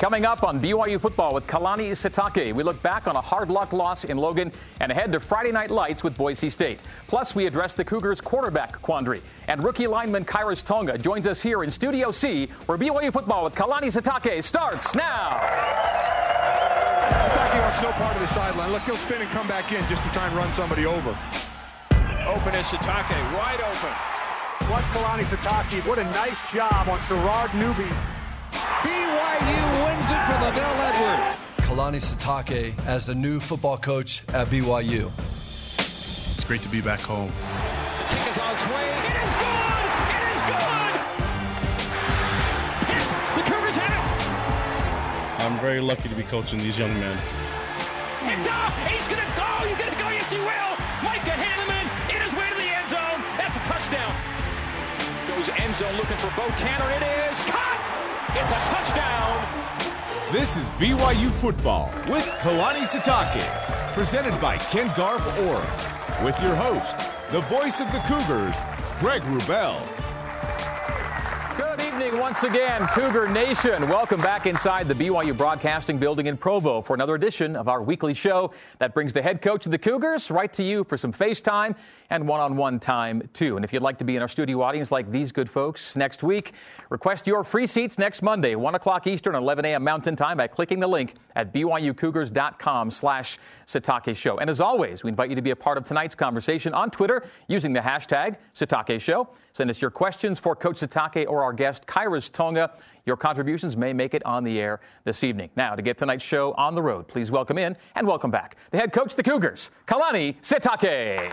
Coming up on BYU football with Kalani Sitake, we look back on a hard luck loss in Logan and ahead to Friday Night Lights with Boise State. Plus, we address the Cougars' quarterback quandary. And rookie lineman Khyiris Tonga joins us here in Studio C, where BYU football with Kalani Sitake starts now. Sitake wants no part of the sideline. Look, he'll spin and come back in just to try and run somebody over. Open is Sitake, wide open. Watch Kalani Sitake. What a nice job on Gerard Newby. BYU wins it for LaVell Edwards. Kalani Sitake as the new football coach at BYU. It's great to be back home. The kick is on its way. It is good! It is good! Yes, the Cougars have I'm very lucky to be coaching these young men. And uh, he's going to go! He's going to go! Yes, he will! Micah Hannemann in his way to the end zone. That's a touchdown. Goes end zone looking for Bo Tanner. It is caught! It's a touchdown. This is BYU football with Kalani Sitake, presented by Ken Garff Orr, with your host, the voice of the Cougars, Greg Wrubell. Evening once again, Cougar Nation. Welcome back inside the BYU Broadcasting Building in Provo for another edition of our weekly show that brings the head coach of the Cougars right to you for some FaceTime and one on one time, too. And if you'd like to be in our studio audience like these good folks next week, request your free seats next Monday, 1 o'clock Eastern, 11 a.m. Mountain Time by clicking the link at byucougars.com slash Sitake Show. And as always, we invite you to be a part of tonight's conversation on Twitter using the hashtag Sitake Show. Send us your questions for Coach Sitake or our guest, Khyiris Tonga. Your contributions may make it on the air this evening. Now, to get tonight's show on the road, please welcome in and welcome back the head coach the Cougars, Kalani Sitake.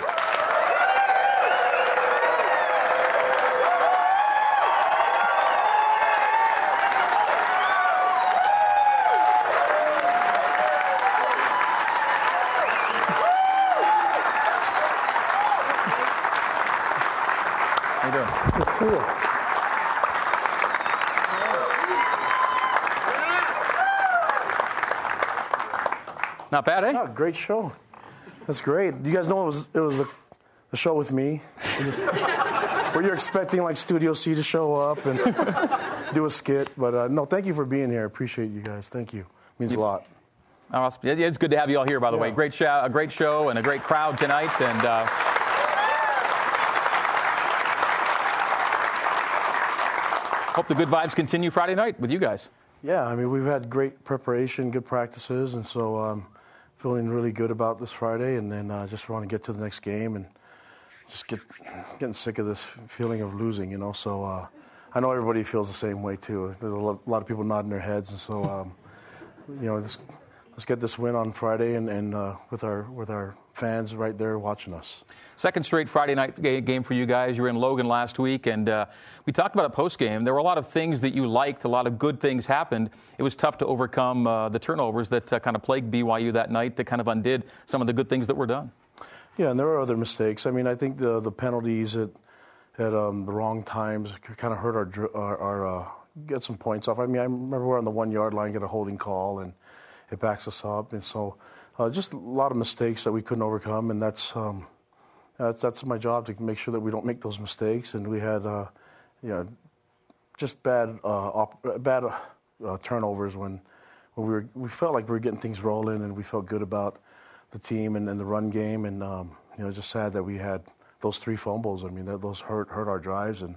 How you doing? Not bad, eh? Oh, great show. That's great. You guys know it was it was the, the show with me. Were you expecting like Studio C to show up and do a skit? But uh, no, thank you for being here. I appreciate you guys. Thank you. It Means a lot. Awesome. Yeah, It's good to have you all here, by the way. Great show, a great show, and a great crowd tonight. And uh, hope the good vibes continue Friday night with you guys. Yeah, I mean we've had great preparation, good practices, and so um, feeling really good about this Friday. And then uh, just want to get to the next game and just get getting sick of this feeling of losing. You know, so uh, I know everybody feels the same way too. There's a lot, of people nodding their heads, and so um, you know, just, let's get this win on Friday and, and uh, with our with our fans right there watching us. Second straight Friday night game for you guys. You were in Logan last week, and uh, we talked about it post game. There were a lot of things that you liked, a lot of good things happened. It was tough to overcome uh, the turnovers that uh, kind of plagued BYU that night that kind of undid some of the good things that were done. Yeah, and there were other mistakes. I mean, I think the the penalties at at um, the wrong times kind of hurt our our, our uh, get some points off. I mean, I remember we're on the one yard line, get a holding call, and it backs us up, and so uh, just a lot of mistakes that we couldn't overcome, and that's um, that's that's my job to make sure that we don't make those mistakes. And we had uh, you know just bad uh, op- bad uh, turnovers when when we were we felt like we were getting things rolling, and we felt good about the team and, and the run game, and um, you know just sad that we had those three fumbles. I mean, that, those hurt hurt our drives, and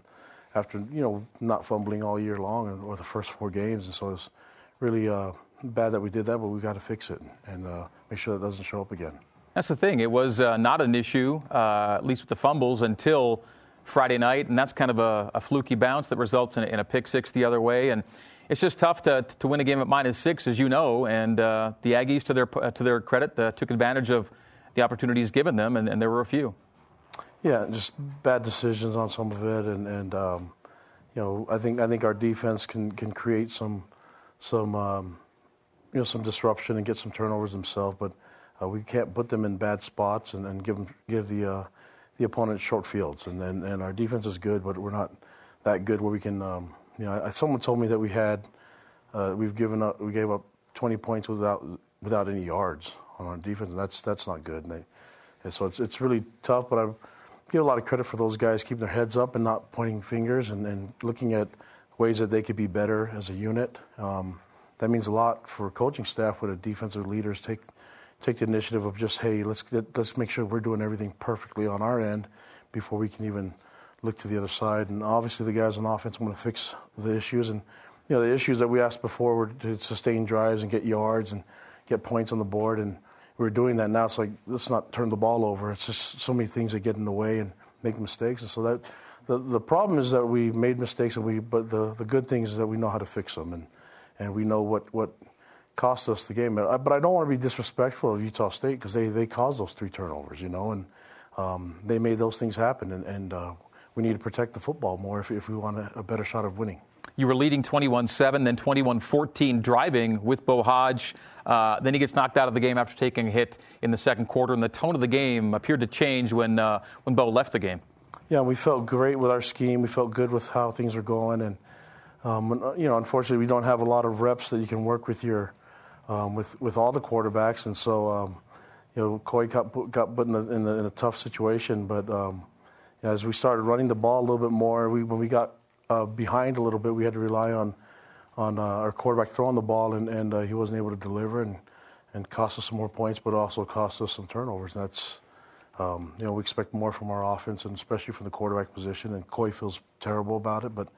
after you know not fumbling all year long or the first four games, and so it's really uh, bad that we did that, but we've got to fix it and uh, make sure that doesn't show up again. That's the thing. It was uh, not an issue, uh, at least with the fumbles, until Friday night, and that's kind of a, a fluky bounce that results in, a- in a pick six the other way. And it's just tough to, to win a game at minus six, as you know. And uh, the Aggies, to their to their credit, uh, took advantage of the opportunities given them, and, and there were a few. Yeah, just bad decisions on some of it, and and um, you know I think I think our defense can can create some some um, you know some disruption and get some turnovers themselves, but uh, we can't put them in bad spots and, and give them give the uh, the opponent short fields, and, and and our defense is good, but we're not that good where we can. Um, you know, I, someone told me that we had uh, we've given up we gave up 20 points without without any yards on our defense. And that's that's not good. And, they, and so it's it's really tough. But I give a lot of credit for those guys keeping their heads up and not pointing fingers and, and looking at ways that they could be better as a unit. Um, that means a lot for coaching staff when the defensive leaders take take the initiative of just hey, let's get, let's make sure we're doing everything perfectly on our end before we can even look to the other side. And obviously, the guys on offense want to fix the issues. And you know, the issues that we asked before were to sustain drives and get yards and get points on the board. And we're doing that now. It's like let's not turn the ball over. It's just so many things that get in the way and make mistakes. And so that the the problem is that we made mistakes, and we but the the good things is that we know how to fix them and and we know what what cost us the game. But I, don't want to be disrespectful of Utah State because they they caused those three turnovers, you know, and um, they made those things happen. And, and uh, we need to protect the football more if, if we want a, a better shot of winning. You were leading 21 7, then 21 14 driving with Beau Hoge. Uh, then he gets knocked out of the game after taking a hit in the second quarter, and the tone of the game appeared to change when, uh, when Beau left the game. Yeah, we felt great with our scheme. We felt good with how things were going. And, um, you know, unfortunately, we don't have a lot of reps that you can work with your um, with, with all the quarterbacks. And so, um, you know, Koy got, got put in, the, in, the, in, a tough situation. But um, as we started running the ball a little bit more, we, when we got uh, behind a little bit, we had to rely on on uh, our quarterback throwing the ball, and, and uh, he wasn't able to deliver, and and cost us some more points, but also cost us some turnovers. And that's um, you know we expect more from our offense, and especially from the quarterback position. And Koy feels terrible about it, but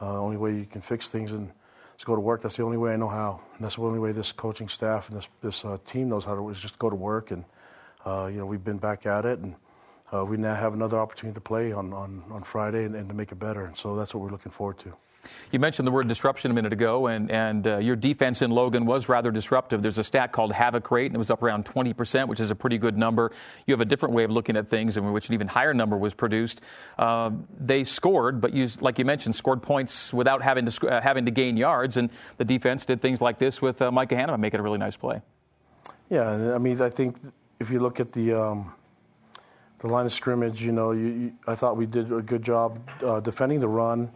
uh, only way you can fix things and is go to work. That's the only way I know how. And that's the only way this coaching staff and this this uh, team knows how to is just go to work. And uh, you know we've been back at it and uh, we now have another opportunity to play on, on, on Friday and, and, to make it better. And so that's what we're looking forward to. You mentioned the word disruption a minute ago, and, and uh, your defense in Logan was rather disruptive. There's a stat called havoc rate, and it was up around 20%, which is a pretty good number. You have a different way of looking at things in which an even higher number was produced. Uh, they scored, but you, like you mentioned, scored points without having to, uh, having to gain yards, and the defense did things like this with uh, Micah Hannemann making a really nice play. Yeah, I mean, I think if you look at the. Um, the line of scrimmage, you know, you, you, I thought we did a good job uh, defending the run,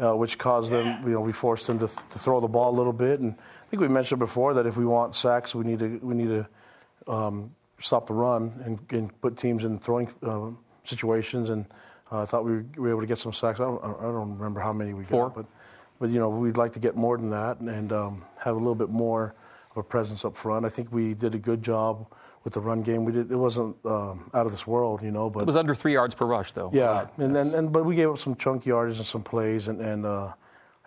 uh, which caused them, you know, we forced them to, to, throw the ball a little bit. And I think we mentioned before that if we want sacks, we need to we need to um, stop the run and, and, put teams in throwing uh, situations. And uh, I thought we were able to get some sacks. I don't, I don't remember how many we Four. got, but but you know, we'd like to get more than that and, and um, have a little bit more of a presence up front. I think we did a good job with the run game. We did. It wasn't um, out of this world, you know. But it was under three yards per rush, though. Yeah, and then and, but we gave up some chunk yards and some plays, and and uh,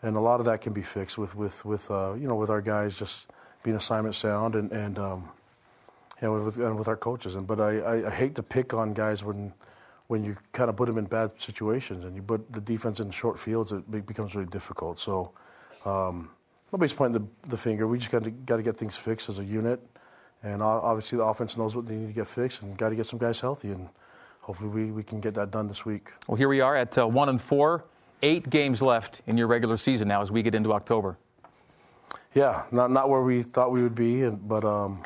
and a lot of that can be fixed with with with uh, you know with our guys just being assignment sound and and um, you know with and with our coaches. And but I, I, I hate to pick on guys when when you kind of put them in bad situations and you put the defense in short fields, it becomes really difficult. So. Um, nobody's pointing the, the finger. We just got to got to get things fixed as a unit, and obviously, the offense knows what they need to get fixed and got to get some guys healthy. And hopefully, we, we can get that done this week. Well, here we are at uh, one and four, eight games left in your regular season now as we get into October. Yeah, not not where we thought we would be, but um,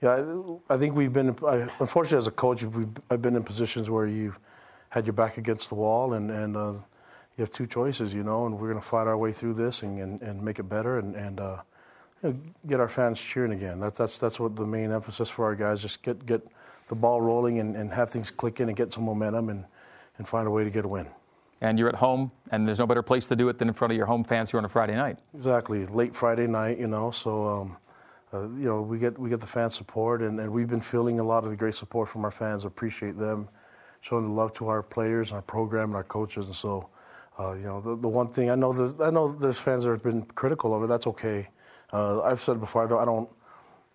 yeah, I, I, think we've been. I, unfortunately, as a coach, I've been in positions where you've had your back against the wall, and and uh, you have two choices, you know, and we're going to fight our way through this and and, and make it better, and and. Uh, you know, get our fans cheering again. That's that's that's what the main emphasis for our guys. Just get get the ball rolling and, and have things clicking and get some momentum and, and find a way to get a win. And you're at home, and there's no better place to do it than in front of your home fans here on a Friday night. Exactly, late Friday night, you know. So, um, uh, you know, we get we get the fan support, and, and we've been feeling a lot of the great support from our fans. Appreciate them showing the love to our players, our program, and our coaches. And so, uh, you know, the, the one thing I know, that, I know there's fans that have been critical of it. That's okay. Uh, I've said before, I don't, I don't,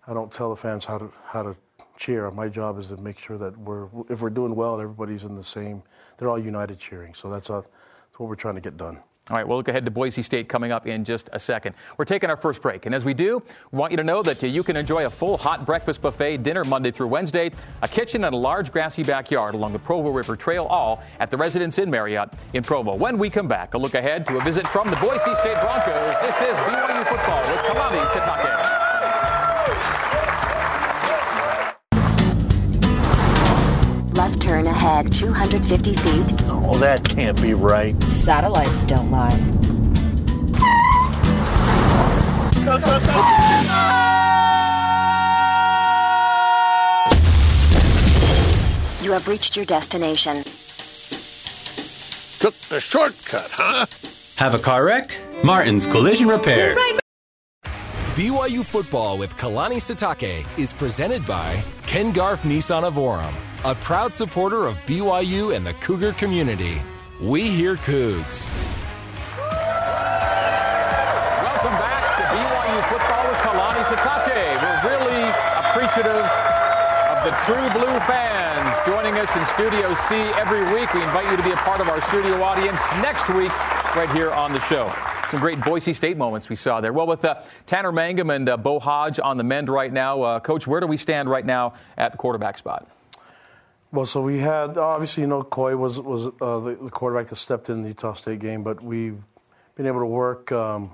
I don't tell the fans how to how to cheer. My job is to make sure that we're if we're doing well, everybody's in the same. They're all united cheering. So that's, uh, that's what we're trying to get done. All right, we'll look ahead to Boise State coming up in just a second. We're taking our first break, and as we do, we want you to know that you can enjoy a full hot breakfast buffet dinner Monday through Wednesday, a kitchen, and a large grassy backyard along the Provo River Trail, all at the Residence Inn Marriott in Provo. When we come back, a look ahead to a visit from the Boise State Broncos. This is BYU football with Kalani Sitake. Turn ahead 250 feet. Oh, that can't be right. Satellites don't lie. You have reached your destination. Took the shortcut, huh? Have a car wreck? Martin's Collision Repair. BYU Football with Kalani Sitake is presented by Ken Garff Nissan of Orem, a proud supporter of BYU and the Cougar community. We hear Cougs. Welcome back to BYU Football with Kalani Sitake. We're really appreciative of the true blue fans joining us in Studio C every week. We invite you to be a part of our studio audience next week right here on the show. Some great Boise State moments we saw there. Well, with uh, Tanner Mangum and uh, Beau Hoge on the mend right now, uh, Coach, where do we stand right now at the quarterback spot? Well, so we had obviously, you know, Koy was was uh, the, the, quarterback that stepped in the Utah State game, but we've been able to work. Um,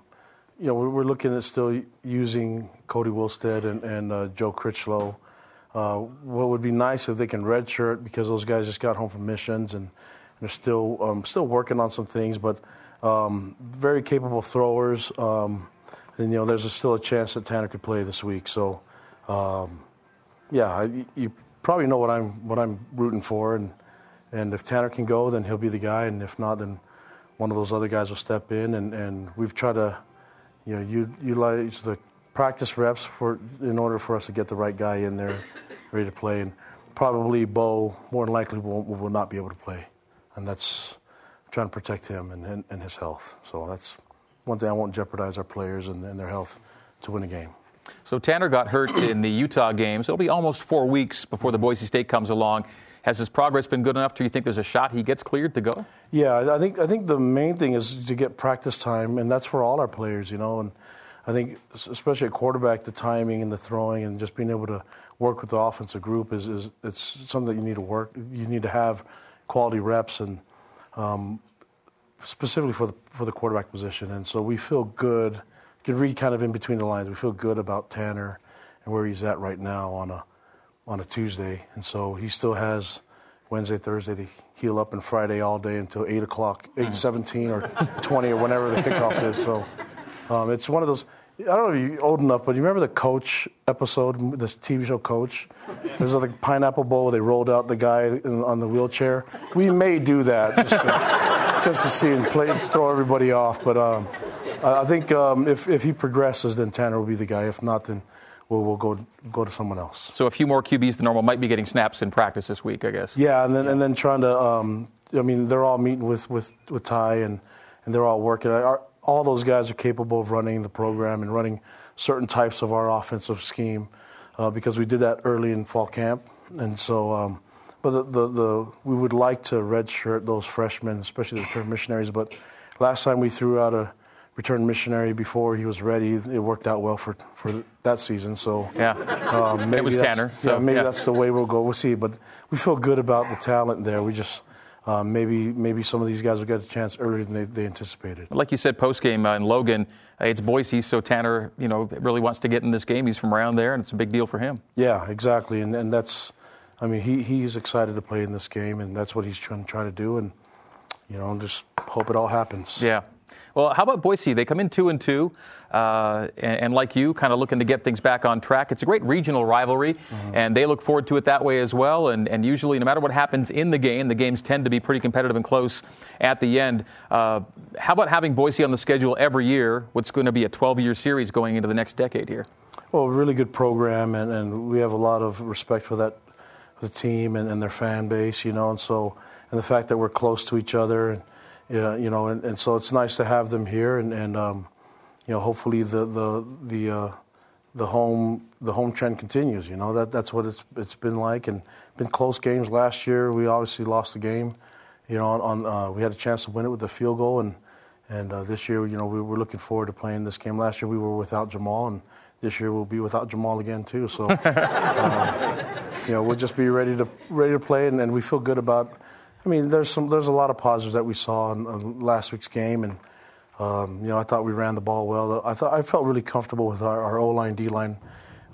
you know, we're, looking at still using Kody Wilstead and, and uh, Joe Critchlow. Uh, what would be nice if they can redshirt because those guys just got home from missions and they're still um, still working on some things, but um, very capable throwers. Um, and you know, there's a, still a chance that Tanner could play this week. So, um, yeah, you, you probably know what I'm what I'm rooting for, and and if Tanner can go, then he'll be the guy, and if not, then one of those other guys will step in. And, and we've tried to, you know, utilize the practice reps for in order for us to get the right guy in there, ready to play. And probably Beau, more than likely will, will not be able to play, and that's trying to protect him and, and, and, his health. So that's one thing I won't jeopardize our players and, and their health to win a game. So Tanner got hurt in the Utah game, so it'll be almost four weeks before the mm-hmm. Boise State comes along. Has his progress been good enough? Do you think there's a shot he gets cleared to go? Yeah, I think I think the main thing is to get practice time, and that's for all our players, you know. And I think especially at quarterback, the timing and the throwing, and just being able to work with the offensive group is, is it's something that you need to work. You need to have quality reps and um, specifically for the for the quarterback position. And so we feel good. You can read kind of in between the lines. We feel good about Tanner and where he's at right now on a on a Tuesday. And so he still has Wednesday, Thursday to heal up, and Friday all day until eight o'clock, eight seventeen or twenty or whenever the kickoff is. So um, it's one of those. I don't know if you're old enough, but you remember the Coach episode, the TV show Coach? There's like a pineapple bowl. They rolled out the guy in, on the wheelchair. We may do that just to, just to see and play, throw everybody off. But um, I think um, if if he progresses, then Tanner will be the guy. If not, then we'll, we'll go go to someone else. So a few more QBs than normal might be getting snaps in practice this week, I guess. Yeah, and then and then trying to. Um, I mean, they're all meeting with with with Ty and and they're all working. Our, all those guys are capable of running the program and running certain types of our offensive scheme uh, because we did that early in fall camp. And so, um, but the, the, the, we would like to redshirt those freshmen, especially the return missionaries. But last time we threw out a return missionary before he was ready, it worked out well for, for that season. So yeah, um, maybe it was Tanner. So, yeah, maybe yeah. that's the way we'll go. We'll see. But we feel good about the talent there. We just um, maybe maybe some of these guys will get a chance earlier than they, they anticipated. Like you said, post game uh, in Logan, uh, it's Boise, so Tanner, you know, really wants to get in this game. He's from around there, and it's a big deal for him. Yeah, exactly, and and that's, I mean, he he's excited to play in this game, and that's what he's trying to try to do, and you know, just hope it all happens. Yeah. Well, how about Boise? They come in two and two, uh, and, and, like you, kind of looking to get things back on track. It's a great regional rivalry, mm-hmm. and they look forward to it that way as well. And, and, usually, no matter what happens in the game, the games tend to be pretty competitive and close at the end. Uh, how about having Boise on the schedule every year? What's going to be a 12-year series going into the next decade here? Well, really good program, and, and we have a lot of respect for that the team and, and their fan base, you know, and so and the fact that we're close to each other and yeah, you know, and, and so it's nice to have them here, and, and um, you know, hopefully the the the uh, the home the home trend continues. You know, that that's what it's it's been like, and been close games. Last year, we obviously lost the game. You know, on, on uh, we had a chance to win it with a field goal, and and uh, this year, you know, we were looking forward to playing this game. Last year, we were without Jamaal, and this year we'll be without Jamaal again too. So, um, you know, we'll just be ready to ready to play, and, and we feel good about I mean, there's some there's a lot of positives that we saw in, in last week's game, and um, you know, I thought we ran the ball well. I thought I felt really comfortable with our, O line, D line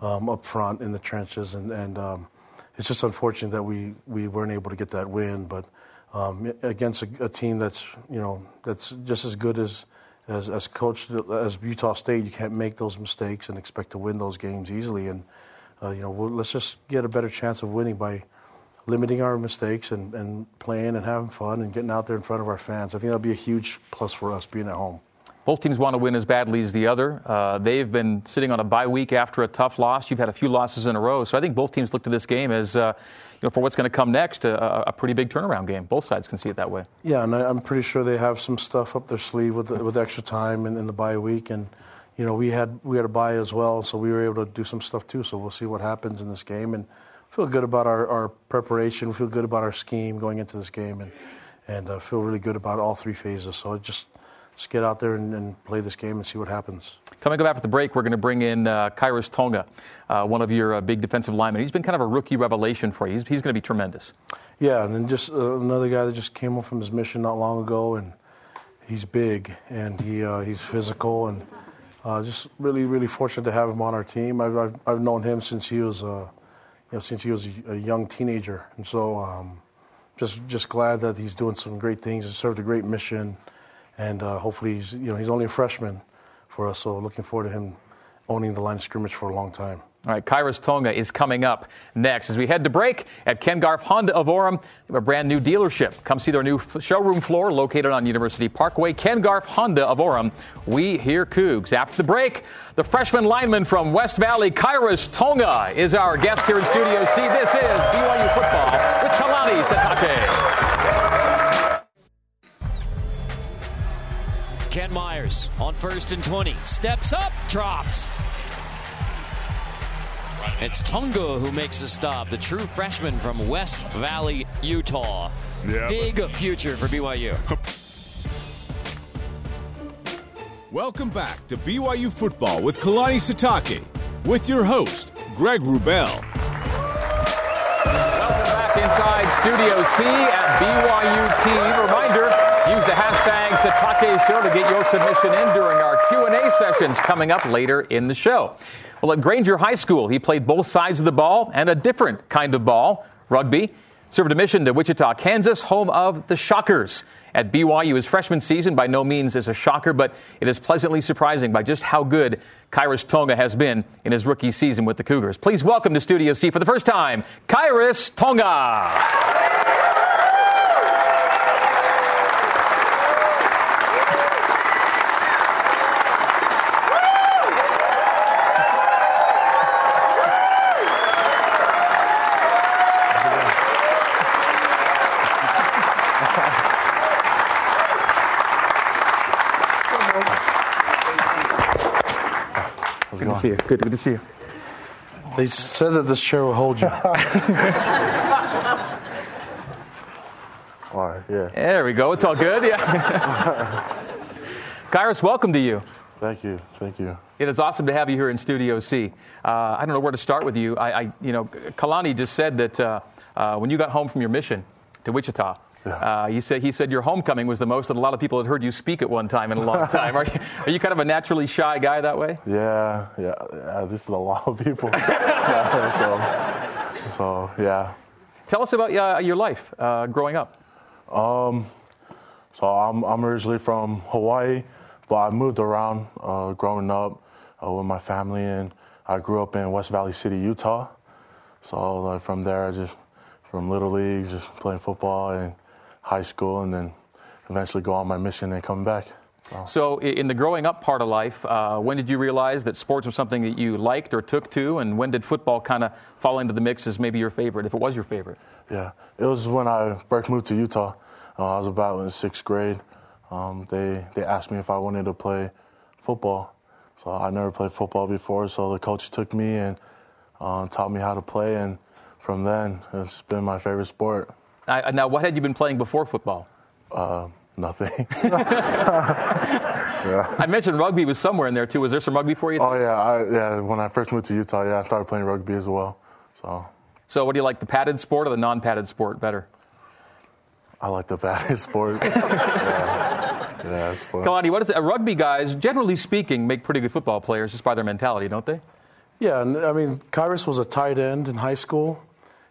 um, up front in the trenches, and and um, it's just unfortunate that we we weren't able to get that win. But um, against a, a, team that's you know that's just as good as as as coached as Utah State, you can't make those mistakes and expect to win those games easily. And uh, you know, we'll, let's just get a better chance of winning by limiting our mistakes and, and playing and having fun and getting out there in front of our fans. I think that'll be a huge plus for us being at home. Both teams want to win as badly as the other. Uh, they've been sitting on a bye week after a tough loss. You've had a few losses in a row. So I think both teams look to this game as, uh, you know, for what's going to come next, a, a, pretty big turnaround game. Both sides can see it that way. Yeah, and I, am pretty sure they have some stuff up their sleeve with, the, with extra time in, in the bye week. And, you know, we had, we had a bye as well, so we were able to do some stuff too. So we'll see what happens in this game. And feel good about our, our preparation, feel good about our scheme going into this game. And, and uh, feel really good about all three phases. So just just get out there and, and, play this game and see what happens. Coming up after the break, we're going to bring in uh, Khyiris Tonga, uh, one of your uh, big defensive linemen. He's been kind of a rookie revelation for you. He's, he's going to be tremendous. Yeah, and then just uh, another guy that just came home from his mission not long ago, and he's big and he uh, he's physical and uh, just really really fortunate to have him on our team. I've I've, I've known him since he was uh, you know since he was a, young teenager, and so. Um, just just glad that he's doing some great things and served a great mission, and uh, hopefully he's you know he's only a freshman for us, so looking forward to him owning the line of scrimmage for a long time. All right, Khyiris Tonga is coming up next as we head to break at Ken Garff Honda of Orem. A brand new dealership. Come see their new showroom floor located on University Parkway. Ken Garff Honda of Orem. We hear Cougs. After the break, the freshman lineman from West Valley, Khyiris Tonga, is our guest here in Studio C. This is BYU football with Kalani Sitake. Kent Myers on first and 20. Steps up, drops. It's Tonga who makes a stop, the true freshman from West Valley, Utah. Yeah, Big but... future for BYU. Welcome back to BYU Football with Kalani Sitake, with your host, Greg Wrubell Welcome back inside Studio C at BYU Team. Reminder, use the hashtag Sitake Show to get your submission in during our Q&A sessions coming up later in the show. Well, at Granger High School, he played both sides of the ball and a different kind of ball, rugby. Served a mission to Wichita, Kansas, home of the Shockers. At BYU, his freshman season by no means is a shocker, but it is pleasantly surprising by just how good Khyiris Tonga has been in his rookie season with the Cougars. Please welcome to Studio C for the first time, Khyiris Tonga. See you. Good, good to see you. They said that this chair will hold you. all right, yeah. There we go. It's all good. Yeah. Khyiris, welcome to you. Thank you. Thank you. It is awesome to have you here in Studio C. Uh, I don't know where to start with you. I, I you know, Kalani just said that uh, uh, when you got home from your mission to Wichita, yeah. Uh, you said he said your homecoming was the most that a lot of people had heard you speak at one time in a long time. are, you, are you kind of a naturally shy guy that way? Yeah, yeah. yeah this is a lot of people. yeah, so, so, yeah. Tell us about uh, your life uh, growing up. Um, so I'm I'm originally from Hawaii, but I moved around uh, growing up uh, with my family, and I grew up in West Valley City, Utah. So from there, I just from little league, just playing football and high school and then eventually go on my mission and come back. So, so in the growing up part of life, uh, when did you realize that sports was something that you liked or took to, and when did football kind of fall into the mix as maybe your favorite, if it was your favorite? Yeah, it was when I first moved to Utah. Uh, I was about in sixth grade. Um, they they asked me if I wanted to play football. So I never played football before, so the coach took me and uh, taught me how to play, and from then it's been my favorite sport. I, now, what had you been playing before football? Uh, nothing. yeah. I mentioned rugby was somewhere in there too. Was there some rugby for you? Oh yeah, I, yeah. When I first moved to Utah, yeah, I started playing rugby as well. So. So, what do you like, the padded sport or the non-padded sport better? I like the padded sport. yeah. yeah, it's fun. Kalani, what is it? Uh, rugby guys, generally speaking, make pretty good football players just by their mentality, don't they? Yeah, I mean, Khyiris was a tight end in high school.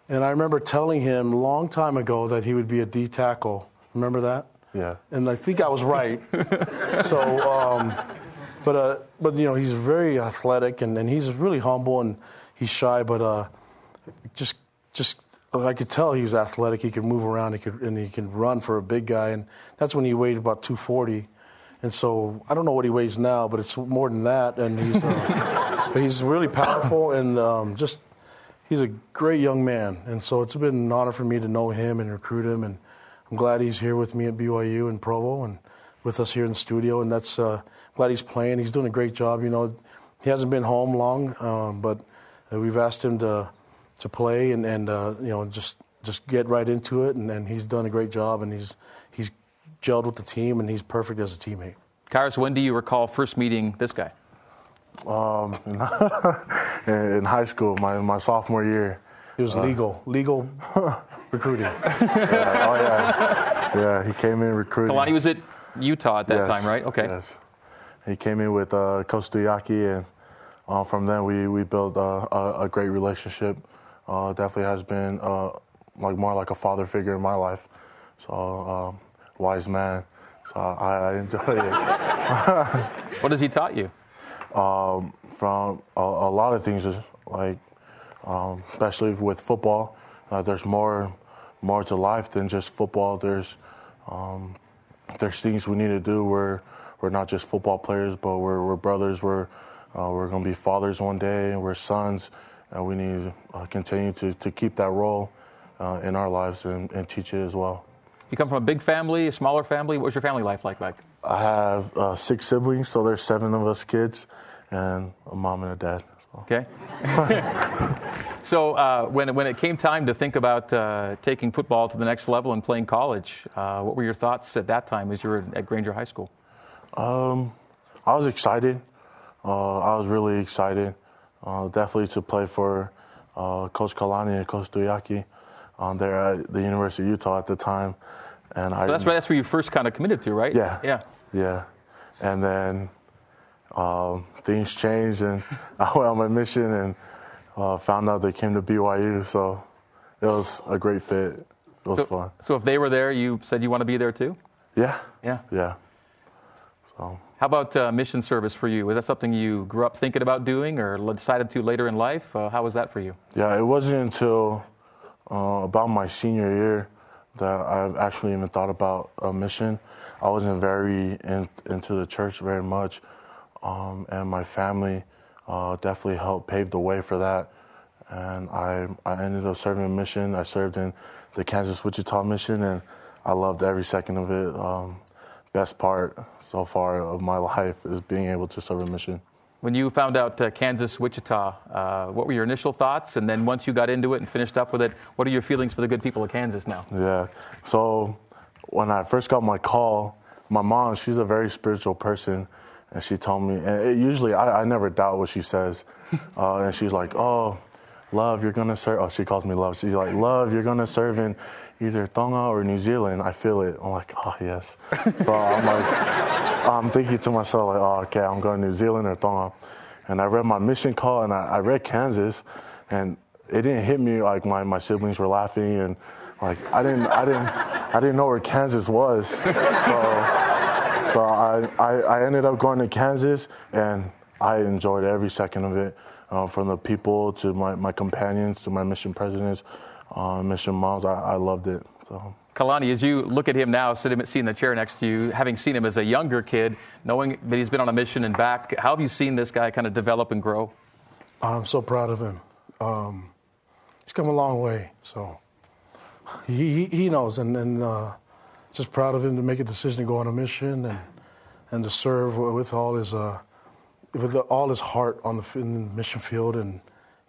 And I remember telling him a long time ago that he would be a D tackle. Remember that? Yeah. And I think I was right. so, um, but uh, but you know he's very athletic and, and he's really humble and he's shy, but uh, just just I could tell he was athletic. He could move around. He could and he can run for a big guy. And that's when he weighed about 240. and so I don't know what he weighs now, but it's more than that. And he's, uh, but he's really powerful and um, just he's a great young man. And so it's been an honor for me to know him and recruit him. And I'm glad he's here with me at BYU and Provo and with us here in the studio. And that's uh, glad he's playing. He's doing a great job. You know, he hasn't been home long, um, but we've asked him to to play and, and uh, you know just just get right into it. And, and he's done a great job. And he's he's gelled with the team and he's perfect as a teammate. Khyiris, when do you recall first meeting this guy? Um, in high school, my, my sophomore year. It was uh, legal, legal recruiting. yeah, oh yeah, yeah. He came in recruiting. Kalani was at Utah at that yes, time, right? Okay. Yes. He came in with uh, Coach Tuiaki, and uh, from then we we built uh, a, a, great relationship. Uh, definitely has been uh, like more like a father figure in my life. So um, wise man. So I, I enjoy it. what has he taught you? Um, from a, a, lot of things, like um, especially with football. Uh, there's more more to life than just football. There's um, there's things we need to do. We're we're not just football players, but we're we're brothers. We're uh, we're going to be fathers one day, and we're sons, and we need to uh, continue to, to keep that role uh, in our lives and, and teach it as well. You come from a big family, a smaller family. What was your family life like back? I have uh, six siblings, so there's seven of us kids, and a mom and a dad. So. Okay. so uh, when when it came time to think about uh, taking football to the next level and playing college, uh, what were your thoughts at that time as you were at Granger High School? Um, I was excited. Uh, I was really excited, uh, definitely to play for Coach Kalani and Coach Tuiaki there at the University of Utah at the time. And so I, that's where that's where you first kind of committed to, right? Yeah. Yeah. Yeah. And then um, things changed, and I went on my mission and uh, found out they came to BYU. So it was a great fit. It was so, fun. So if they were there, you said you want to be there too? Yeah. Yeah. Yeah. So. How about uh, mission service for you? Was that something you grew up thinking about doing, or decided to later in life? Uh, how was that for you? Yeah, it wasn't until uh, about my senior year that I've actually even thought about a mission. I wasn't very in, into the church very much, um, and my family uh, definitely helped pave the way for that. And I, I ended up serving a mission. I served in the Kansas Wichita mission, and I loved every second of it. Um, best part so far of my life is being able to serve a mission. When you found out uh, Kansas Wichita, uh, what were your initial thoughts? And then once you got into it and finished up with it, what are your feelings for the good people of Kansas now? Yeah. So when I first got my call, my mom, she's a very spiritual person. And she told me, and it, usually I, I, never doubt what she says. Uh, and she's like, oh, love, you're going to serve. Oh, she calls me love. She's like, love, you're going to serve in either Tonga or New Zealand. I feel it. I'm like, oh, yes. so I'm like, I'm thinking to myself, like, oh, okay, I'm going to New Zealand or Tonga. And I read my mission call and I, I read Kansas, and it didn't hit me like my, my siblings were laughing and like I didn't I didn't I didn't know where Kansas was. So so I, I, I ended up going to Kansas and I enjoyed every second of it. Uh, from the people to my, my companions to my mission presidents, uh, mission moms, I, I loved it. So. Kalani, as you look at him now, sitting, in the chair next to you, having seen him as a younger kid, knowing that he's been on a mission and back, how have you seen this guy kind of develop and grow? I'm so proud of him. Um, he's come a long way, so he, he, he knows, and, and uh, just proud of him to make a decision to go on a mission and and to serve with all his uh, with all his heart on the, the, mission field, and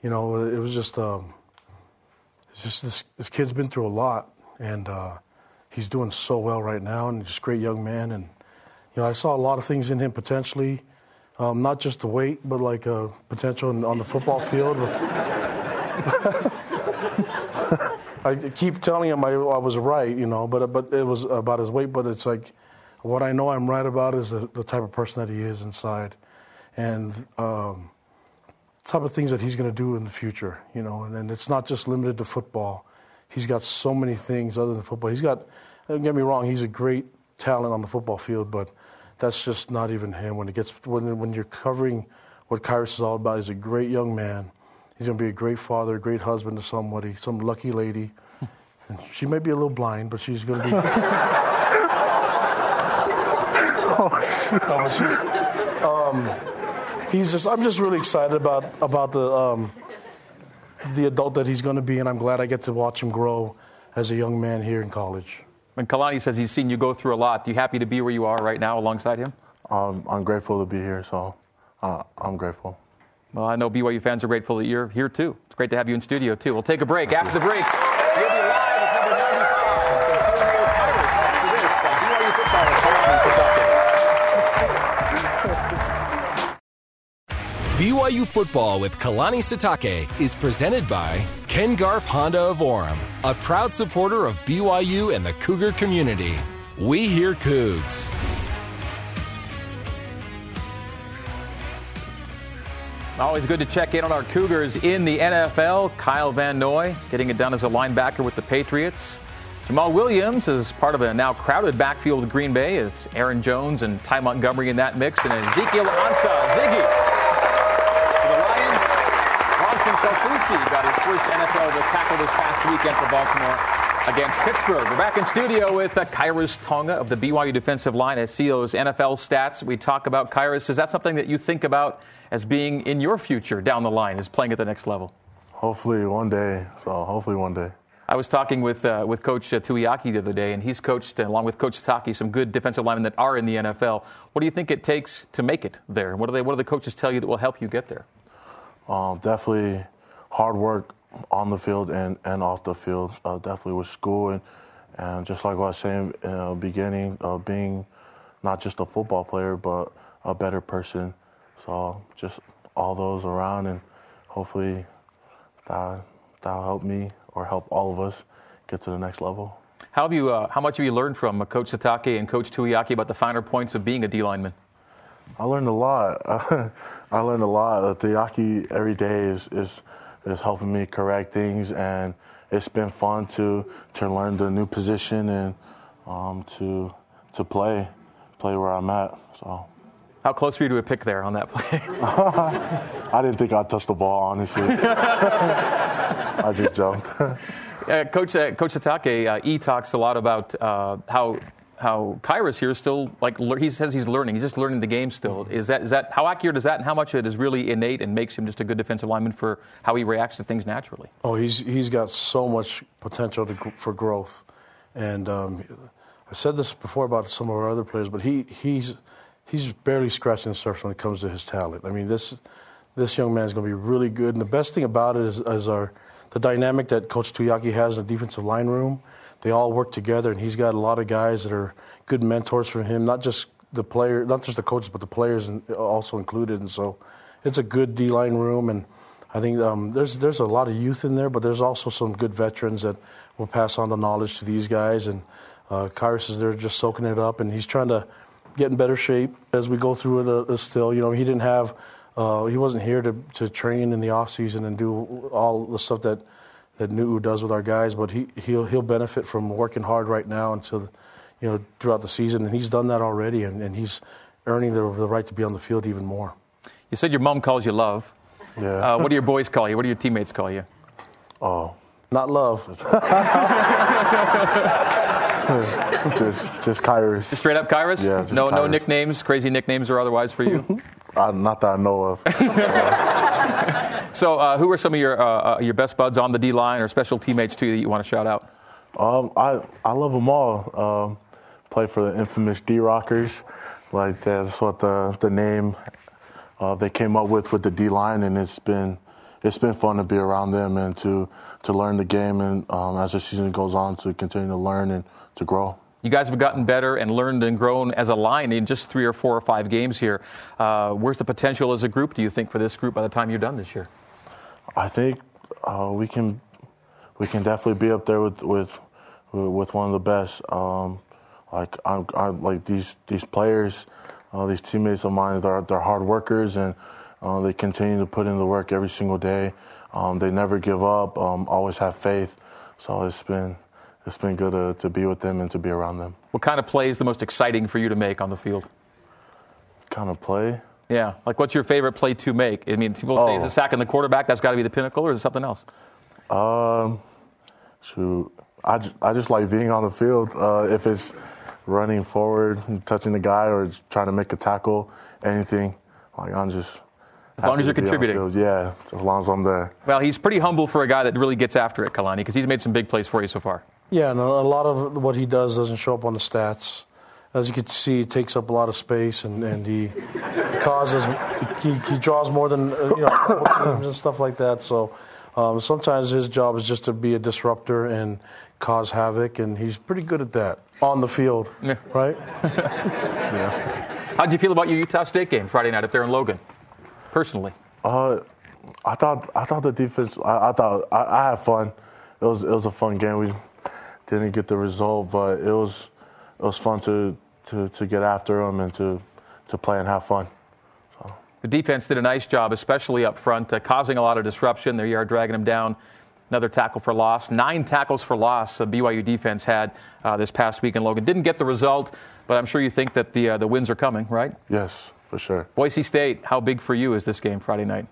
you know, it was just um, it's just this this kid's been through a lot, and uh, he's doing so well right now, and just a great young man. And you know, I saw a lot of things in him potentially, um, not just the weight, but like uh, potential in, on the football field. I keep telling him I, I, was right, you know, but but it was about his weight. But it's like what I know I'm right about is the, the type of person that he is inside, and um, type of things that he's going to do in the future, you know. And, and it's not just limited to football he's got so many things other than football. He's got, don't get me wrong, he's a great talent on the football field, but that's just not even him. When it gets when when you're covering what Khyiris is all about, he's a great young man. He's going to be a great father, a great husband to somebody, some lucky lady. And she may be a little blind, but she's going to be. oh. she's, um, he's just. I'm just really excited about about the um, the adult that he's going to be, and I'm glad I get to watch him grow as a young man here in college. And Kalani says he's seen you go through a lot. Are you happy to be where you are right now alongside him? Um, I'm grateful to be here, so uh, I'm grateful. Well, I know BYU fans are grateful that you're here too. It's great to have you in studio too. We'll take a break. After the break, BYU football with Kalani Sitake is presented by Ken Garff Honda of Orem, a proud supporter of BYU and the Cougar community. We hear Cougs. Always good to check in on our Cougars in the NFL. Kyle Van Noy getting it done as a linebacker with the Patriots. Jamaal Williams is part of a now crowded backfield of Green Bay. It's Aaron Jones and Ty Montgomery in that mix, and Ezekiel Ansah, Ziggy. Kaufusi got his first NFL tackle this past weekend for Baltimore against Pittsburgh. We're back in studio with uh, Khyiris Tonga of the BYU defensive line. I see those NFL stats. We talk about Khyiris. Is that something that you think about as being in your future down the line, is playing at the next level? Hopefully one day. So hopefully one day. I was talking with uh, with Coach uh, Tuiaki the other day, and he's coached, uh, along with Coach Taki, some good defensive linemen that are in the NFL. What do you think it takes to make it there? What do they? What do the coaches tell you that will help you get there? Um, definitely hard work, on the field and, and off the field, uh, definitely with school. And, and just like I was saying in the beginning, uh, being not just a football player, but a better person. So just all those around, and hopefully that, that'll help me or help all of us get to the next level. How have you? Uh, how much have you learned from Coach Sitake and Coach Tuiaki about the finer points of being a D lineman? I learned a lot. I learned a lot. Tuiaki every day is is is helping me correct things, and it's been fun to to learn the new position and um, to to play play where I'm at. So. How close were you to a pick there on that play? I didn't think I'd touch the ball, honestly. I just jumped. Uh, Coach uh, Coach Sitake, uh, E talks a lot about uh, how how Khyiris here is still like he says he's learning. He's just learning the game still. Is that is that how accurate is that, and how much of it is really innate and makes him just a good defensive lineman for how he reacts to things naturally? Oh, he's he's got so much potential to, for growth, and um, I said this before about some of our other players, but he he's he's barely scratching the surface when it comes to his talent. I mean this this young man is going to be really good, and the best thing about it is, is our the dynamic that Coach Tuiaki has in the defensive line room they all work together, and he's got a lot of guys that are good mentors for him, not just the player, not just the coaches, but the players also included. And so, it's a good D line room, and I think um, there's there's a lot of youth in there, but there's also some good veterans that will pass on the knowledge to these guys. And uh, Khyiris is there just soaking it up, and he's trying to get in better shape as we go through it. Uh, still, you know, he didn't have. Uh, he wasn't here to, to train in the off season and do all the stuff that that Nuu does with our guys, but he he'll he'll benefit from working hard right now until you know throughout the season, and he's done that already, and, and he's earning the, the right to be on the field even more. You said your mom calls you love. Yeah. Uh, what do your boys call you? What do your teammates call you? Oh, not love. just just Khyiris. Just straight up Khyiris. Yeah. no Khyiris. no nicknames, crazy nicknames or otherwise for you. uh, not that I know of. So, uh, who are some of your uh, uh, your best buds on the D line or special teammates too that you want to shout out? Um, I I love them all. Um, play for the infamous D Rockers, like that's what the the name uh, they came up with with the D line, and it's been it's been fun to be around them and to to learn the game, and um, as the season goes on, to continue to learn and to grow. You guys have gotten better and learned and grown as a line in just three or four or five games here. Uh, where's the potential as a group, do you think, for this group by the time you're done this year? I think uh, we can we can definitely be up there with with with one of the best. Um, like I, I, like these these players, uh, these teammates of mine, they're they're hard workers and uh, they continue to put in the work every single day. Um, they never give up. Um, always have faith. So it's been it's been good to, to be with them and to be around them. What kind of play is the most exciting for you to make on the field? Kind of play. Yeah, like what's your favorite play to make? I mean, people say oh. a sack sacking the quarterback? That's got to be the pinnacle, or is it something else? Um, shoot, I just, I just like being on the field. Uh, if it's running forward, touching the guy, or trying to make a tackle, anything. Like I'm just. As long as you're contributing. Yeah, as long as I'm there. Well, he's pretty humble for a guy that really gets after it, Kalani, because he's made some big plays for you so far. Yeah, and a lot of what he does doesn't show up on the stats. As you can see, he takes up a lot of space, and, and he, he causes he, he draws more than uh, you know teams and stuff like that. So um, sometimes his job is just to be a disruptor and cause havoc, and he's pretty good at that on the field, yeah. right? yeah. How'd you feel about your Utah State game Friday night up there in Logan, personally? Uh, I thought I thought the defense. I, I thought I, I, had fun. It was it was a fun game. We didn't get the result, but it was it was fun to, to, to get after them and to, to play and have fun. So. The defense did a nice job, especially up front, uh, causing a lot of disruption. There you are dragging them down. Another tackle for loss. Nine tackles for loss the BYU defense had uh, this past week in Logan. Didn't get the result, but I'm sure you think that the, uh, the wins are coming, right? Yes, for sure. Boise State, how big for you is this game Friday night?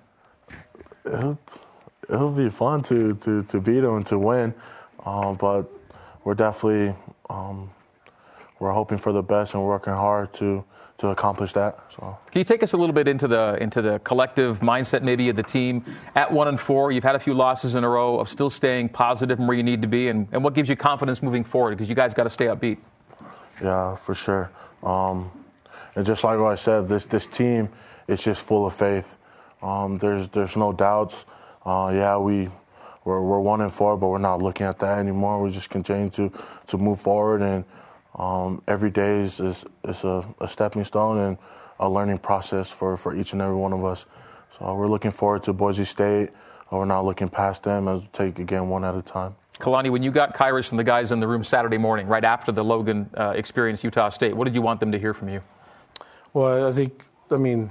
It'll, it'll be fun to, to, to beat them and to win, um, but we're definitely um, we're hoping for the best and working hard to to accomplish that. So, can you take us a little bit into the into the collective mindset maybe of the team at one and four? You've had a few losses in a row of still staying positive and where you need to be, and, and what gives you confidence moving forward? Because you guys got to stay upbeat. Yeah, for sure. Um, and just like what I said, this this team is just full of faith. Um, there's there's no doubts. Uh, yeah, we we're, we're one and four, but we're not looking at that anymore. We just continue to to move forward and um, every day is, is, is a, a, stepping stone and a learning process for, for each and every one of us. So we're looking forward to Boise State. We're not looking past them as we take again one at a time. Kalani, when you got Khyiris and the guys in the room Saturday morning, right after the Logan uh, experience, Utah State, what did you want them to hear from you? Well, I think, I mean,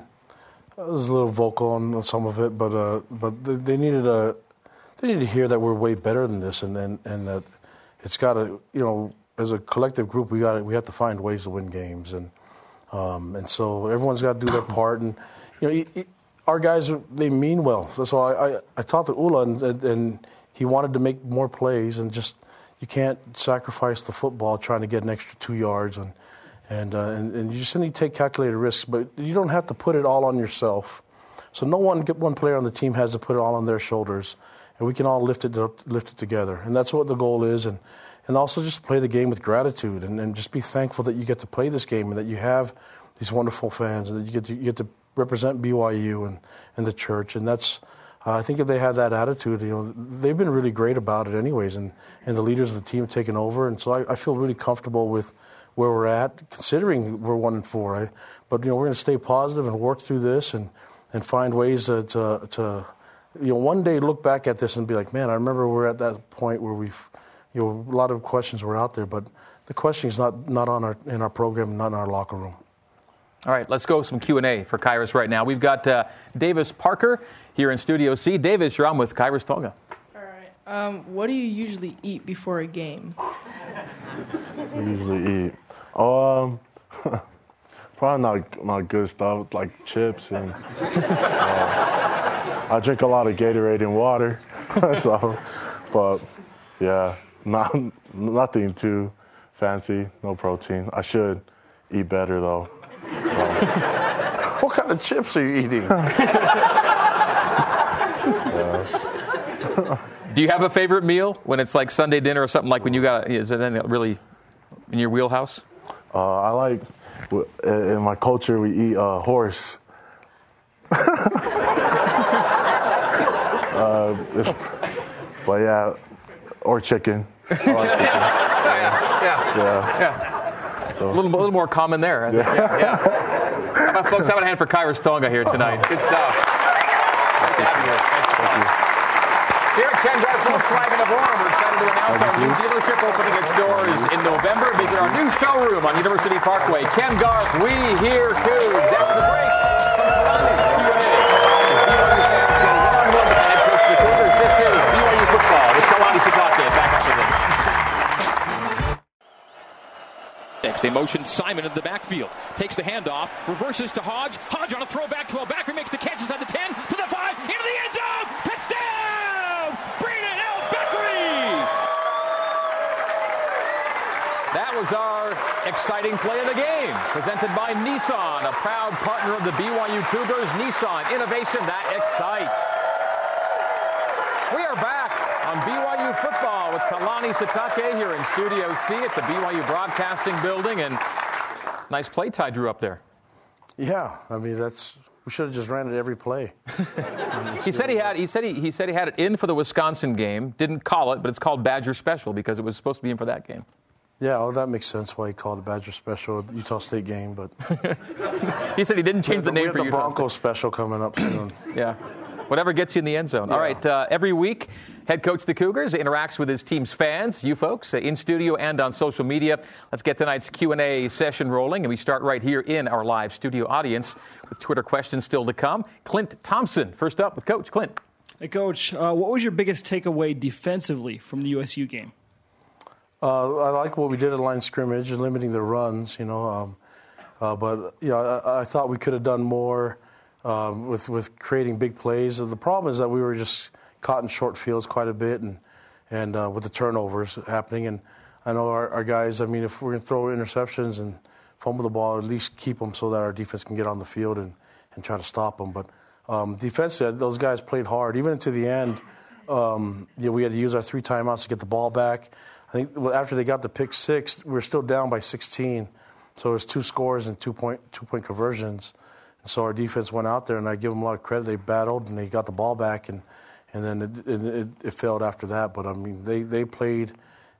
I was a little vocal on some of it, but uh, but they, they needed a they needed to hear that we're way better than this, and and, and that it's got to you know as a collective group, we got we have to find ways to win games, and um, and so everyone's got to do their part. And you know, it, it, our guys they mean well. So I, I, I talked to Ula, and, and he wanted to make more plays, and just you can't sacrifice the football trying to get an extra two yards, and and uh, and, and you just need to take calculated risks, but you don't have to put it all on yourself. So no one one player on the team has to put it all on their shoulders, and we can all lift it up, lift it together, and that's what the goal is. And and also just play the game with gratitude and, and just be thankful that you get to play this game and that you have these wonderful fans and that you get to, you get to represent BYU and, and the church. And that's, uh, I think if they have that attitude, you know, they've been really great about it anyways. And, and the leaders of the team have taken over. And so I, I feel really comfortable with where we're at, considering we're one and four. I, but, you know, we're going to stay positive and work through this and, and find ways to, to, to, you know, one day look back at this and be like, man, I remember we're at that point where we've, you know, a lot of questions were out there, but the question is not, not on our, in our program, not in our locker room. All right, let's go some Q&A for Khyiris right now. We've got uh, Davis Parker here in Studio C. Davis, you're on with Khyiris Tonga. All right. Um, what do you usually eat before a game? usually eat? Um, probably not, not good stuff like chips and uh, I drink a lot of Gatorade and water. so, but yeah, not nothing too fancy, no protein. I should eat better though. So. what kind of chips are you eating? Do you have a favorite meal when it's like Sunday dinner or something like when you got? Is it anything really in your wheelhouse? Uh, I like in my culture we eat uh, horse. uh, but yeah, or chicken. Oh, like yeah, yeah, yeah. yeah. So. A little, a little more common there. Yeah. yeah, yeah. How about folks? How about a hand for Khyiris Tonga here tonight? Good stuff. You here. Thank you. Here at Ken Garff Volkswagen of Orem, we're excited to announce our new dealership opening its doors in November. Visit our new showroom on University Parkway. Ken Garff, we hear Cougs. After the break, Next, they motion Simon in the backfield. Takes the handoff, reverses to Hoge. Hoge on a throwback to a backer, makes the catch inside the 10, to the 5, into the end zone! Touchdown! Brandon L. Beckery! That was our exciting play of the game, presented by Nissan, a proud partner of the BYU Cougars. Nissan, innovation that excites. We are back on BYU football Sitake here in Studio C at the BYU Broadcasting Building, and nice play Ty drew up there. Yeah, I mean that's we should have just ran it every play. he said he had. He said he, he said he had it in for the Wisconsin game. Didn't call it, but it's called Badger Special because it was supposed to be in for that game. Yeah, well, that makes sense why he called it Badger Special, Utah State game. But he said he didn't change the, the name we for have the Utah Broncos State. Special coming up soon. yeah. Whatever gets you in the end zone. Yeah. All right. Uh, every week, head coach of the Cougars interacts with his team's fans, you folks, uh, in studio and on social media. Let's get tonight's Q&A session rolling, and we start right here in our live studio audience with Twitter questions still to come. Clint Thompson, first up with Coach Clint. Hey, Coach. Uh, what was your biggest takeaway defensively from the USU game? Uh, I like what we did at line scrimmage and limiting the runs. You know, um, uh, but you know, I, I thought we could have done more um, with with creating big plays. The problem is that we were just caught in short fields quite a bit, and and uh, with the turnovers happening. And I know our, our guys. I mean, if we're going to throw interceptions and fumble the ball, at least keep them so that our defense can get on the field and, and try to stop them. But um, defensively, those guys played hard, even to the end. Um, you know, we had to use our three timeouts to get the ball back. I think after they got the pick six, we were still down by 16. So it was two scores and two point two point conversions. And so our defense went out there, and I give them a lot of credit. They battled and they got the ball back, and and then it, it, it failed after that. But I mean, they they played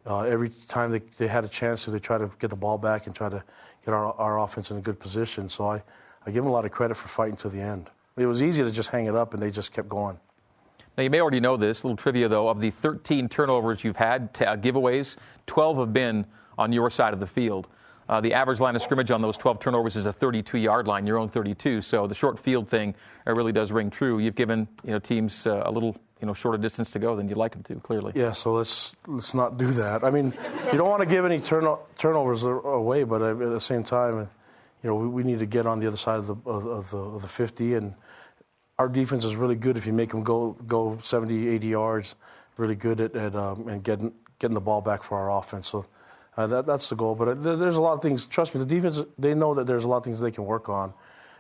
uh, every time they, they had a chance to. They try to get the ball back and try to get our our offense in a good position. So I I give them a lot of credit for fighting to the end. It was easy to just hang it up, and they just kept going. Now, you may already know this. A little trivia, though. Of the 13 turnovers you've had, t- uh, giveaways, 12 have been on your side of the field. Uh, the average line of scrimmage on those 12 turnovers is a 32-yard line, your own 32. So the short field thing uh, really does ring true. You've given you know teams uh, a little you know shorter distance to go than you'd like them to. Clearly. Yeah. So let's let's not do that. I mean, you don't want to give any turno- turnovers away, but at the same time, you know, we, we need to get on the other side of the of, of the, of the 50 and our defense is really good if you make them go go 70, 80 yards. Really good at, at um, and getting getting the ball back for our offense. So uh, that, that's the goal. But uh, there's a lot of things. Trust me, the defense they know that there's a lot of things they can work on,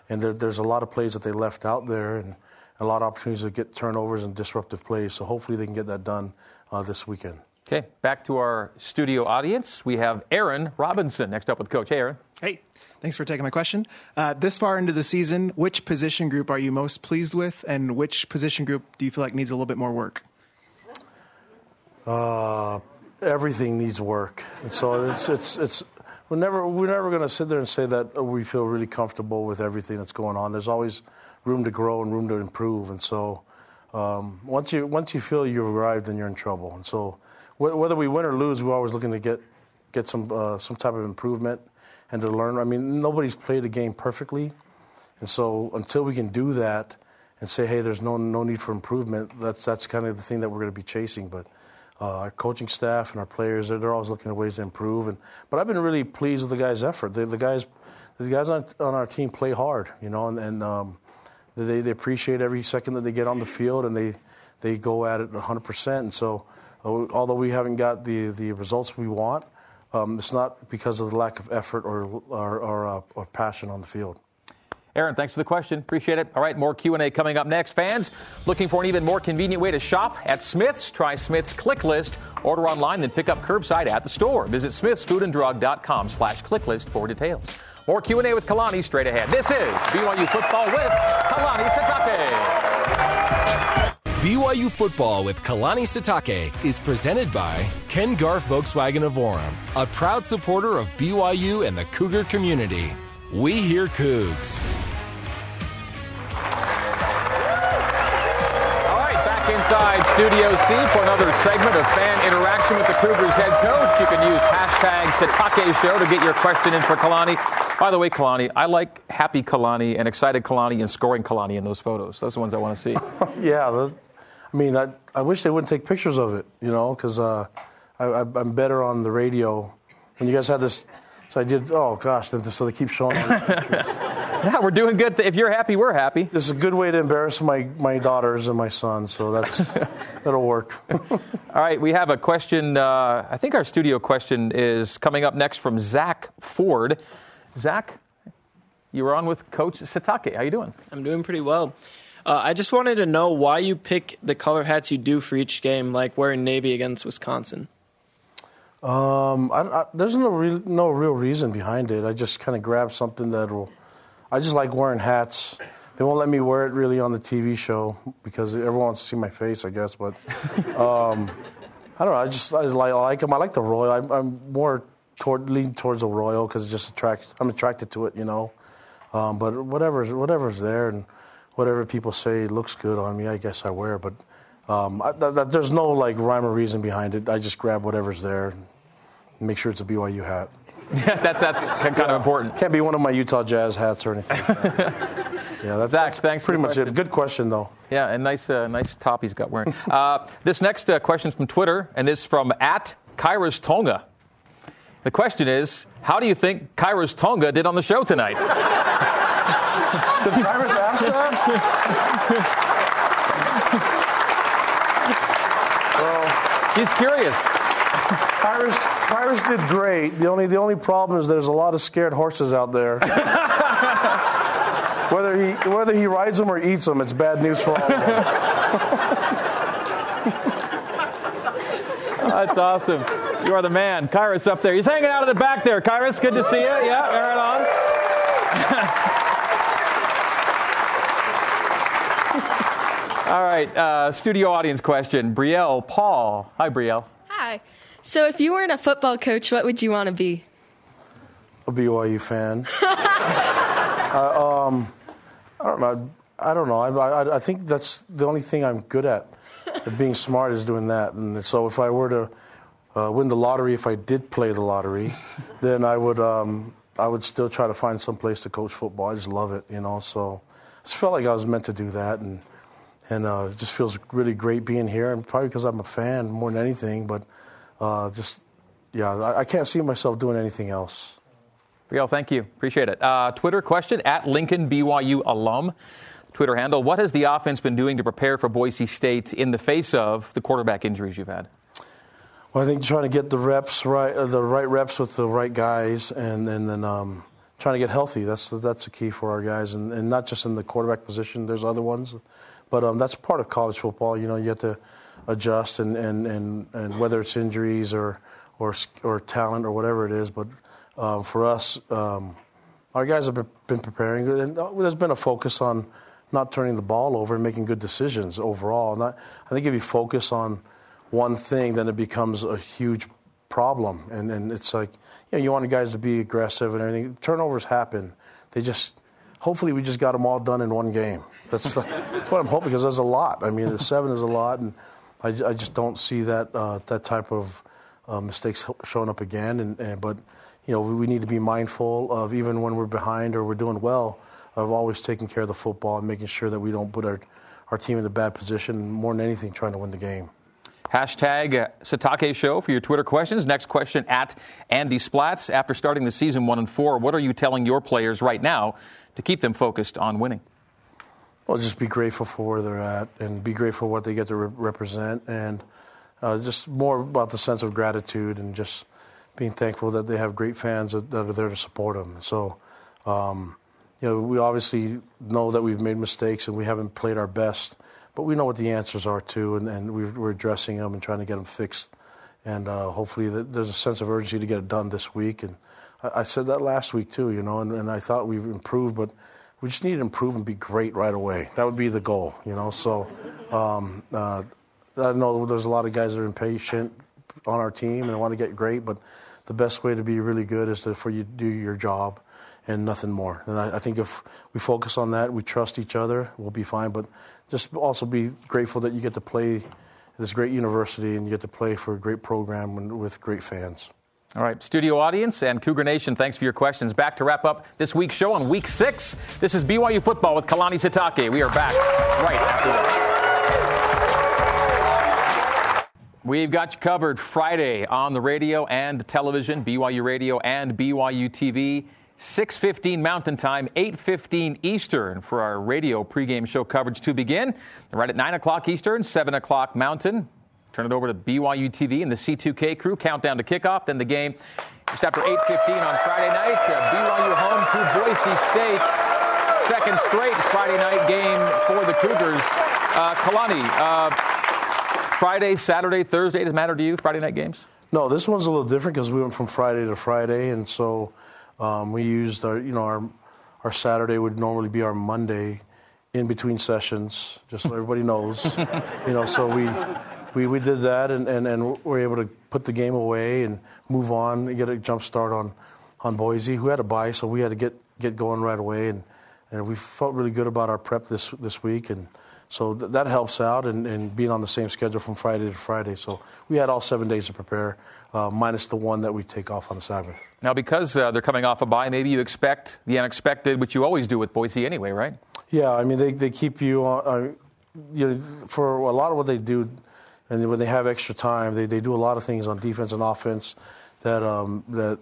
and there, there's a lot of plays that they left out there, and a lot of opportunities to get turnovers and disruptive plays. So hopefully they can get that done uh, this weekend. Okay, back to our studio audience. We have Aaron Robinson next up with Coach. Hey, Aaron. Hey. Thanks for taking my question. Uh, this far into the season, which position group are you most pleased with, and which position group do you feel like needs a little bit more work? Uh, everything needs work, and so it's it's it's we're never we're never going to sit there and say that we feel really comfortable with everything that's going on. There's always room to grow and room to improve, and so um, once you once you feel you've arrived, then you're in trouble. And so wh- whether we win or lose, we're always looking to get get some uh, some type of improvement and to learn. I mean, nobody's played a game perfectly, and so until we can do that and say, hey, there's no no need for improvement, that's that's kind of the thing that we're going to be chasing. But uh, our coaching staff and our players, they're, they're, always looking at ways to improve. And but I've been really pleased with the guys' effort. The, the guys, the guys on, on, our team play hard, you know, and, and um, they they appreciate every second that they get on the field, and they they go at it 100 percent. And so, uh, although we haven't got the the results we want. Um, it's not because of the lack of effort or or, or, uh, or, passion on the field. Aaron, thanks for the question. Appreciate it. All right, more Q&A coming up next. Fans, looking for an even more convenient way to shop at Smith's? Try Smith's Click List. Order online, then pick up curbside at the store. Visit smithsfoodanddrug.com slash clicklist for details. More Q&A with Kalani straight ahead. This is BYU Football with Kalani Sitake. BYU Football with Kalani Sitake is presented by Ken Garff Volkswagen of Orem, a proud supporter of BYU and the Cougar community. We hear Cougs. Inside Studio C for another segment of fan interaction with the Cougars head coach. You can use hashtag Sitake Show to get your question in for Kalani. By the way, Kalani, I like happy Kalani and excited Kalani and scoring Kalani in those photos. Those are the ones I want to see. yeah, I mean, I, I wish they wouldn't take pictures of it, you know, because uh, I, am better on the radio. When you guys had this, so I did, oh gosh, so they keep showing pictures. Yeah, we're doing good. If you're happy, we're happy. This is a good way to embarrass my, my daughters and my son, so that's that'll work. All right, we have a question. Uh, I think our studio question is coming up next from Zach Ford. Zach, you were on with Coach Sitake. How are you doing? I'm doing pretty well. Uh, I just wanted to know why you pick the color hats you do for each game, like wearing navy against Wisconsin. Um, I, I, there's no real, no real reason behind it. I just kind of grabbed something that will. I just like wearing hats. They won't let me wear it really on the TV show because everyone wants to see my face, I guess. But um, I don't know. I just I like, I like them. I like the royal. I'm, I'm more toward lean towards the royal because it just attracts. I'm attracted to it, you know. Um, but whatever's whatever's there and whatever people say looks good on me, I guess I wear. But um, I, th- th- there's no like rhyme or reason behind it. I just grab whatever's there, and make sure it's a BYU hat. Yeah, that's that's kind of important. Can't be one of my Utah Jazz hats or anything. Like yeah, that's, Zach, that's thanks pretty much question. it. Good question though. Yeah, and nice uh, nice top he's got wearing. uh, this next uh, question is from Twitter, and this is from at Khyiris Tonga. The question is, how do you think Khyiris Tonga did on the show tonight? Did Khyiris ask that? He's curious. Khyiris, Khyiris did great. The only the only problem is there's a lot of scared horses out there. whether he whether he rides them or eats them, it's bad news for all of them. That's awesome. You are the man. Khyiris up there. He's hanging out in the back there. Khyiris, good to see you. Yeah, right on. All right, uh, studio audience question. Brielle Paul. Hi, Brielle. Hi. So, if you weren't a football coach, what would you want to be? A BYU fan. uh, um, I don't know. I don't know. I, I, I think that's the only thing I'm good at. Being smart is doing that. And so, if I were to uh, win the lottery, if I did play the lottery, then I would um, I would still try to find some place to coach football. I just love it, you know. So I just felt like I was meant to do that, and and uh, it just feels really great being here. And probably because I'm a fan more than anything, but uh, just yeah, I, I, can't see myself doing anything else. Brielle, thank you. Appreciate it. Uh, Twitter question at Lincoln BYU alum. Twitter handle. What has the offense been doing to prepare for Boise State in the face of the quarterback injuries you've had? Well, I think trying to get the reps right, uh, the right reps with the right guys, and, and then um, trying to get healthy. That's that's the key for our guys, and, and not just in the quarterback position. There's other ones, but um, that's part of college football. You know, you have to adjust, and, and, and, and whether it's injuries or or or talent or whatever it is. But um, for us, um, our guys have been, preparing, and uh, there's been a focus on not turning the ball over and making good decisions overall. And I, I think if you focus on one thing, then it becomes a huge problem. And, and it's like, you know, you want the guys to be aggressive and everything. Turnovers happen. They just, hopefully, we just got them all done in one game. That's, that's what I'm hoping because there's a lot. I mean, the seven is a lot, and I, I just don't see that uh, that type of uh, mistakes showing up again. And, and but you know, we, we need to be mindful of even when we're behind or we're doing well, of always taking care of the football and making sure that we don't put our our team in a bad position. More than anything, trying to win the game. Hashtag Sitake Show for your Twitter questions. Next question at Andy Splats. After starting the season one and four, what are you telling your players right now to keep them focused on winning? Well, just be grateful for where they're at and be grateful what they get to re- represent and uh, just more about the sense of gratitude and just being thankful that they have great fans that, that are there to support them. So, um, you know, we obviously know that we've made mistakes and we haven't played our best, but we know what the answers are too, and, and we're addressing them and trying to get them fixed. And uh, hopefully, the, there's a sense of urgency to get it done this week. And I, I said that last week too, you know, and, and I thought we've improved, but we just need to improve and be great right away. That would be the goal, you know. So um, uh, I know there's a lot of guys that are impatient on our team and want to get great, but the best way to be really good is to, for you to do your job and nothing more. And I, I, think if we focus on that, we trust each other, we'll be fine. But just also be grateful that you get to play this great university and you get to play for a great program with great fans. All right, studio audience and Cougar Nation, thanks for your questions. Back to wrap up this week's show on week six. This is BYU football with Kalani Sitake. We are back right after this. We've got you covered Friday on the radio and television, BYU Radio and BYU TV. 6.15 Mountain Time, 8.15 Eastern for our radio pregame show coverage to begin. Right at 9 o'clock Eastern, 7 o'clock Mountain. Turn it over to BYU TV and the C2K crew. Countdown to kickoff. Then the game just after 8.15 on Friday night. Uh, BYU home to Boise State. Second straight Friday night game for the Cougars. Uh, Kalani, uh, Friday, Saturday, Thursday, does it matter to you, Friday night games? No, this one's a little different because we went from Friday to Friday, and so um, we used our, you know, our, our Saturday would normally be our Monday in between sessions, just so everybody knows. you know, so we, we, we did that, and, and, and we're able to put the game away and move on and get a jump start on, on Boise, who had a bye, so we had to get, get going right away. And, and we felt really good about our prep this, this week. And so th- that helps out, and, and being on the same schedule from Friday to Friday. So we had all seven days to prepare, uh, minus the one that we take off on the Sabbath. Now, because uh, they're coming off a bye, maybe you expect the unexpected, which you always do with Boise anyway, right? Yeah, I mean, they, they keep you on, uh, you know, for a lot of what they do, and when they have extra time, they, they do a lot of things on defense and offense that, um, that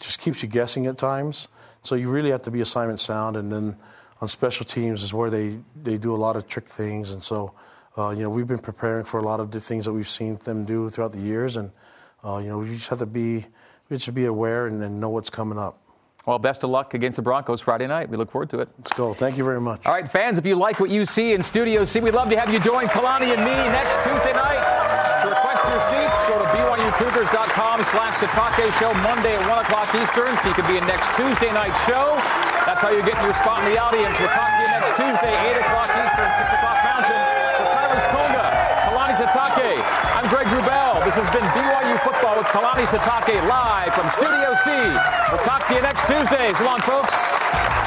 just keeps you guessing at times. So you really have to be assignment sound, and then on special teams is where they, they do a lot of trick things. And so, uh, you know, we've been preparing for a lot of the things that we've seen them do throughout the years, and uh, you know, we just have to be we should be aware and, and know what's coming up. Well, best of luck against the Broncos Friday night. We look forward to it. Let's go. Thank you very much. All right, fans, if you like what you see in Studio C, we'd love to have you join Kalani and me next Tuesday night. To request your seats, go to BYUCougars.com slash Sitake Show Monday at 1 o'clock Eastern so you can be in next Tuesday night show. That's how you get your spot in the audience. We'll talk to you next Tuesday, 8 o'clock Eastern, 6 o'clock Mountain. This has been BYU Football with Kalani Sitake live from Studio C. We'll talk to you next Tuesday. So long, folks.